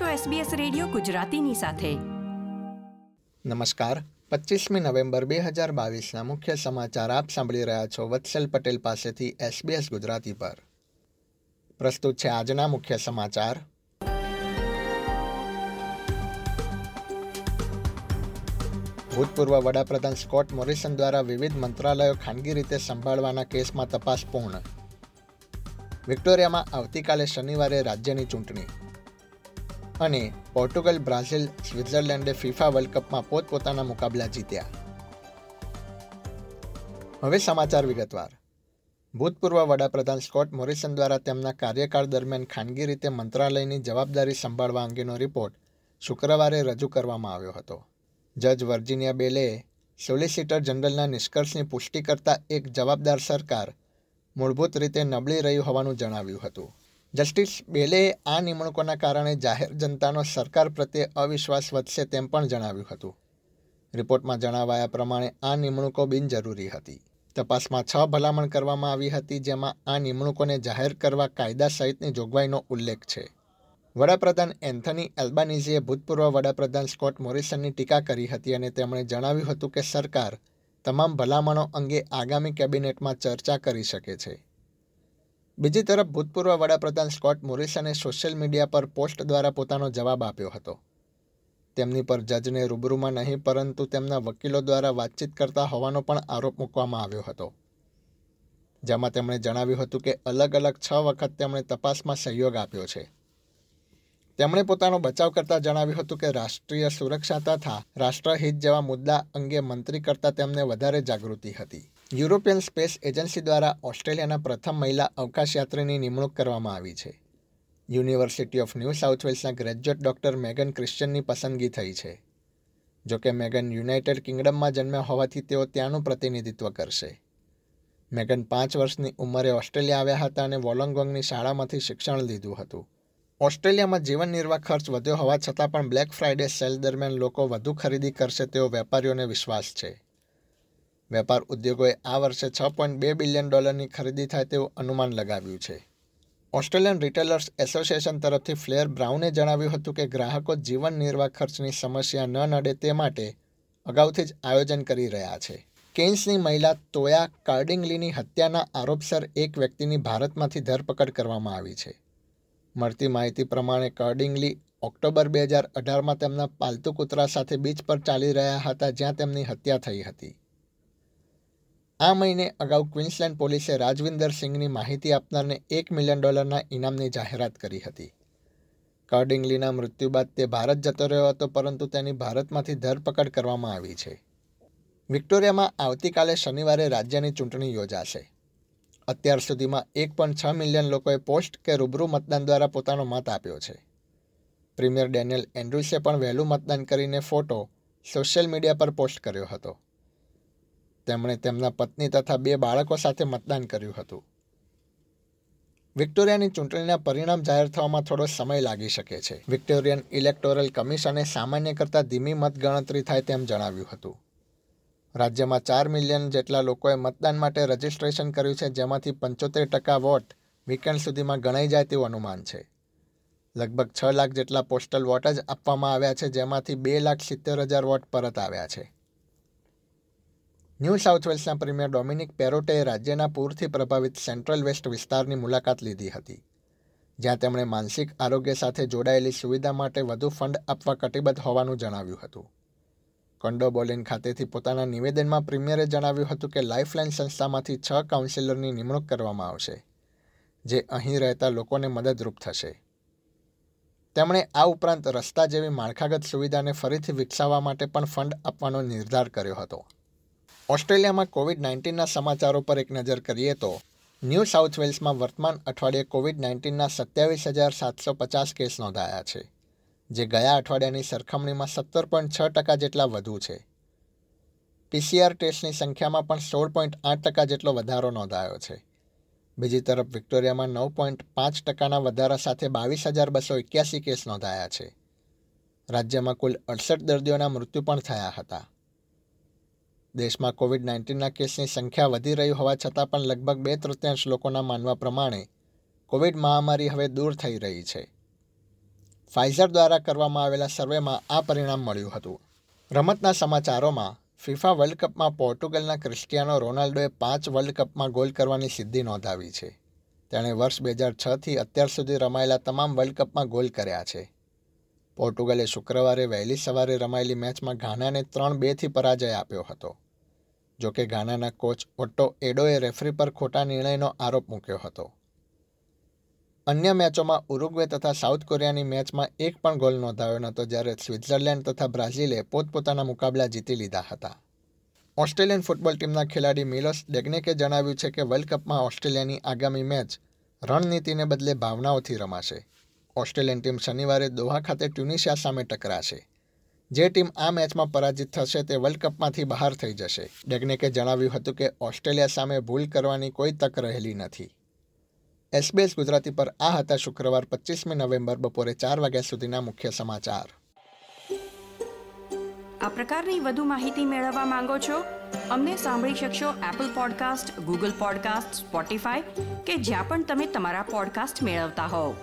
છો SBS radio ગુજરાતીની સાથે. નમસ્કાર. પચીસમી નવેમ્બર બે હજાર મુખ્ય સમાચાર આપ સાંભળી રહ્યા છો વત્સલ પટેલ પાસેથી SBS ગુજરાતી પર. પ્રસ્તુત છે આજના મુખ્ય સમાચાર. ભૂતપૂર્વ વડાપ્રધાન સ્કોટ મોરિસન દ્વારા વિવિધ મંત્રાલયો ખાનગી રીતે સંભાળવાના કેસમાં તપાસ પૂર્ણ. વિક્ટોરિયામાં આવતીકાલે શનિવારે રાજ્યની ચૂંટણી. અને પોર્ટુગલ, બ્રાઝિલ, સ્વિટ્ઝરલેન્ડે ફિફા વર્લ્ડ કપમાં પોતપોતાના મુકાબલા જીત્યા. હવે સમાચાર વિગતવાર. ભૂતપૂર્વ વડાપ્રધાન સ્કોટ મોરિસન દ્વારા તેમના કાર્યકાળ દરમિયાન ખાનગી રીતે મંત્રાલયની જવાબદારી સંભાળવા અંગેનો રિપોર્ટ શુક્રવારે રજૂ કરવામાં આવ્યો હતો. જજ વર્જિનિયા બેલેએ સોલિસિટર જનરલના નિષ્કર્ષની પુષ્ટિ કરતા એક જવાબદાર સરકાર મૂળભૂત રીતે નબળી રહ્યું હોવાનું જણાવ્યું હતું. જસ્ટિસ બેલેએ આ નિમણૂકોના કારણે જાહેર જનતાનો સરકાર પ્રત્યે અવિશ્વાસ વધશે તેમ પણ જણાવ્યું હતું. રિપોર્ટમાં જણાવાયા પ્રમાણે આ નિમણૂકો બિનજરૂરી હતી. તપાસમાં છ ભલામણ કરવામાં આવી હતી જેમાં આ નિમણૂકોને જાહેર કરવા કાયદા સહિતની જોગવાઈનો ઉલ્લેખ છે. વડાપ્રધાન એન્થની એલ્બાનીઝીએ ભૂતપૂર્વ વડાપ્રધાન સ્કોટ મોરિસનની ટીકા કરી હતી અને તેમણે જણાવ્યું હતું કે સરકાર તમામ ભલામણો અંગે આગામી કેબિનેટમાં ચર્ચા કરી શકે છે. બીજી તરફ ભૂતપૂર્વ વડાપ્રધાન સ્કોટ મોરિસને સોશિયલ મીડિયા પર પોસ્ટ દ્વારા પોતાનો જવાબ આપ્યો હતો. તેમની પર જજને રૂબરૂમાં નહીં, પરંતુ તેમના વકીલો દ્વારા વાતચીત કરતા હોવાનો પણ આરોપ મૂકવામાં આવ્યો હતો. જેમાં તેમણે જણાવ્યું હતું કે અલગ અલગ છ વખત તેમણે તપાસમાં સહયોગ આપ્યો છે. તેમણે પોતાનો બચાવ કરતા જણાવ્યું હતું કે રાષ્ટ્રીય સુરક્ષા તથા રાષ્ટ્રહિત જેવા મુદ્દા અંગે મંત્રી કરતાં તેમને વધારે જાગૃતિ હતી. યુરોપિયન સ્પેસ એજન્સી દ્વારા ઓસ્ટ્રેલિયાના પ્રથમ મહિલા અવકાશયાત્રીની નિમણૂક કરવામાં આવી છે. યુનિવર્સિટી ઓફ ન્યૂ સાઉથ વેલ્સના ગ્રેજ્યુએટ ડૉક્ટર મેગન ક્રિશ્ચનની પસંદગી થઈ છે. જોકે મેગન યુનાઇટેડ કિંગડમમાં જન્મ્યા હોવાથી તેઓ ત્યાંનું પ્રતિનિધિત્વ કરશે. મેગન પાંચ વર્ષની ઉંમરે ઓસ્ટ્રેલિયા આવ્યા હતા અને વોલોંગોંગની શાળામાંથી શિક્ષણ લીધું હતું. ઓસ્ટ્રેલિયામાં જીવન નિર્વાહ ખર્ચ વધ્યો હોવા છતાં પણ બ્લેક ફ્રાઇડે સેલ દરમિયાન લોકો વધુ ખરીદી કરશે તેવો વેપારીઓને વિશ્વાસ છે. વેપાર ઉદ્યોગોએ આ વર્ષે છ પોઈન્ટ બે બિલિયન ડોલરની ખરીદી થાય તેવું અનુમાન લગાવ્યું છે. ઓસ્ટ્રેલિયન રિટેલર્સ એસોસિએશન તરફથી ફ્લેર બ્રાઉને જણાવ્યું હતું કે ગ્રાહકો જીવન નિર્વાહ ખર્ચની સમસ્યા ન નડે તે માટે અગાઉથી જ આયોજન કરી રહ્યા છે. કેન્સની મહિલા તોયા કાર્ડિંગલીની હત્યાના આરોપસર એક વ્યક્તિની ભારતમાંથી ધરપકડ કરવામાં આવી છે. મળતી માહિતી પ્રમાણે કાર્ડિંગલી ઓક્ટોબર બે હજાર અઢારમાં તેમના પાલતુ કૂતરા સાથે બીચ પર ચાલી રહ્યા હતા જ્યાં તેમની હત્યા થઈ હતી. આ મહિને અગાઉ ક્વિન્સલેન્ડ પોલીસે રાજવિન્દર સિંઘની માહિતી આપનારને એક મિલિયન ડોલરના ઇનામની જાહેરાત કરી હતી. કર્ડિંગલીના મૃત્યુ બાદ તે ભારત જતો રહ્યો હતો, પરંતુ તેની ભારતમાંથી ધરપકડ કરવામાં આવી છે. વિક્ટોરિયામાં આવતીકાલે શનિવારે રાજ્યની ચૂંટણી યોજાશે. અત્યાર સુધીમાં એક પોઈન્ટ છ મિલિયન લોકોએ પોસ્ટ કે રૂબરૂ મતદાન દ્વારા પોતાનો મત આપ્યો છે. પ્રીમિયર ડેનિયલ એન્ડ્રુસે પણ વહેલું મતદાન કરીને ફોટો સોશિયલ મીડિયા પર પોસ્ટ કર્યો હતો. તેમણે તેમના પત્ની તથા બે બાળકો સાથે મતદાન કર્યું હતું. વિક્ટોરિયાની ચૂંટણીના પરિણામ જાહેર થવામાં થોડો સમય લાગી શકે છે. વિક્ટોરિયન ઇલેક્ટોરલ કમિશને સામાન્ય કરતાં ધીમી મતગણતરી થાય તેમ જણાવ્યું હતું. રાજ્યમાં ચાર મિલિયન જેટલા લોકોએ મતદાન માટે રજિસ્ટ્રેશન કર્યું છે, જેમાંથી પંચોતેર ટકા વોટ વીકેન્ડ સુધીમાં ગણાઈ જાય તેવું અનુમાન છે. લગભગ છ લાખ જેટલા પોસ્ટલ વોટ જ આપવામાં આવ્યા છે, જેમાંથી બે લાખ સિત્તેર હજાર વોટ પરત આવ્યા છે. ન્યૂ સાઉથ વેલ્સના પ્રીમિયર ડોમિનિક પેરોટે રાજ્યના પૂરથી પ્રભાવિત સેન્ટ્રલ વેસ્ટ વિસ્તારની મુલાકાત લીધી હતી, જ્યાં તેમણે માનસિક આરોગ્ય સાથે જોડાયેલી સુવિધા માટે વધુ ફંડ આપવા કટિબદ્ધ હોવાનું જણાવ્યું હતું. કંડોબોલિન ખાતેથી પોતાના નિવેદનમાં પ્રીમિયરે જણાવ્યું હતું કે લાઇફલાઇન સંસ્થામાંથી છ કાઉન્સિલરની નિમણૂક કરવામાં આવશે, જે અહીં રહેતા લોકોને મદદરૂપ થશે. તેમણે આ ઉપરાંત રસ્તા જેવી માળખાગત સુવિધાને ફરીથી વિકસાવવા માટે પણ ફંડ આપવાનો નિર્ધાર કર્યો હતો. ઓસ્ટ્રેલિયામાં કોવિડ નાઇન્ટીનના સમાચારો પર એક નજર કરીએ તો, ન્યૂ સાઉથ વેલ્સમાં વર્તમાન અઠવાડિયે કોવિડ નાઇન્ટીનના સત્યાવીસ હજાર સાતસો પચાસ કેસ નોંધાયા છે, જે ગયા અઠવાડિયાની સરખામણીમાં સત્તર પોઈન્ટ છ ટકા જેટલા વધુ છે. પીસીઆર ટેસ્ટની સંખ્યામાં પણ સોળ પોઈન્ટ આઠ ટકા જેટલો વધારો નોંધાયો છે. બીજી તરફ, વિક્ટોરિયામાં નવ પોઈન્ટ પાંચ ટકાના વધારા સાથે બાવીસ હજાર બસો એક્યાસી કેસ નોંધાયા છે. રાજ્યમાં કુલ અડસઠ દર્દીઓના મૃત્યુ પણ થયા હતા. દેશમાં કોવિડ નાઇન્ટીનના કેસની સંખ્યા વધી રહી હોવા છતાં પણ લગભગ બે તૃતીયાંશ લોકોના માનવા પ્રમાણે કોવિડ મહામારી હવે દૂર થઈ રહી છે. ફાઇઝર દ્વારા કરવામાં આવેલા સર્વેમાં આ પરિણામ મળ્યું હતું. રમતના સમાચારોમાં, ફિફા વર્લ્ડ કપમાં પોર્ટુગલના ક્રિસ્ટિયાનો રોનાલ્ડોએ પાંચ વર્લ્ડ કપમાં ગોલ કરવાની સિદ્ધિ નોંધાવી છે. તેણે વર્ષ બે હજાર છથી અત્યાર સુધી રમાયેલા તમામ વર્લ્ડ કપમાં ગોલ કર્યા છે. પોર્ટુગલે શુક્રવારે વહેલી સવારે રમાયેલી મેચમાં ઘાનાને ત્રણ બેથી પરાજય આપ્યો હતો. જોકે ઘાનાના કોચ ઓટ્ટો એડોએ રેફરી પર ખોટા નિર્ણયનો આરોપ મૂક્યો હતો. અન્ય મેચોમાં ઉરુગ્વે તથા સાઉથ કોરિયાની મેચમાં એક પણ ગોલ નોંધાયો નહોતો જ્યારે સ્વિટ્ઝરલેન્ડ તથા બ્રાઝિલે પોતપોતાના મુકાબલા જીતી લીધા હતા. ઓસ્ટ્રેલિયન ફૂટબોલ ટીમના ખેલાડી મિલોસ ડેગ્નેકે જણાવ્યું છે કે વર્લ્ડ કપમાં ઓસ્ટ્રેલિયાની આગામી મેચ રણનીતિને બદલે ભાવનાઓથી રમાશે. ઓસ્ટ્રેલિયન ટીમ શનિવારે દોહા ખાતે ટ્યુનિશિયા સામે ટકરાશે. જે ટીમ આ મેચમાં પરાજિત થશે તે વર્લ્ડ કપમાંથી બહાર થઈ જશે. ડેગનેકે જણાવ્યું હતું કે ઓસ્ટ્રેલિયા સામે ભૂલ કરવાની કોઈ તક રહેલી નથી. એસબીએસ ગુજરાતી પર આ હતા શુક્રવાર પચીસમી નવેમ્બર બપોરે ચાર વાગ્યા સુધીના મુખ્ય સમાચાર. આ પ્રકારની વધુ માહિતી મેળવવા માંગો છો? અમને સાંભળી શકશો Apple podcast Google podcast Spotify કે જ્યાં પણ તમે તમારા પોડકાસ્ટ મેળવતા હોવ.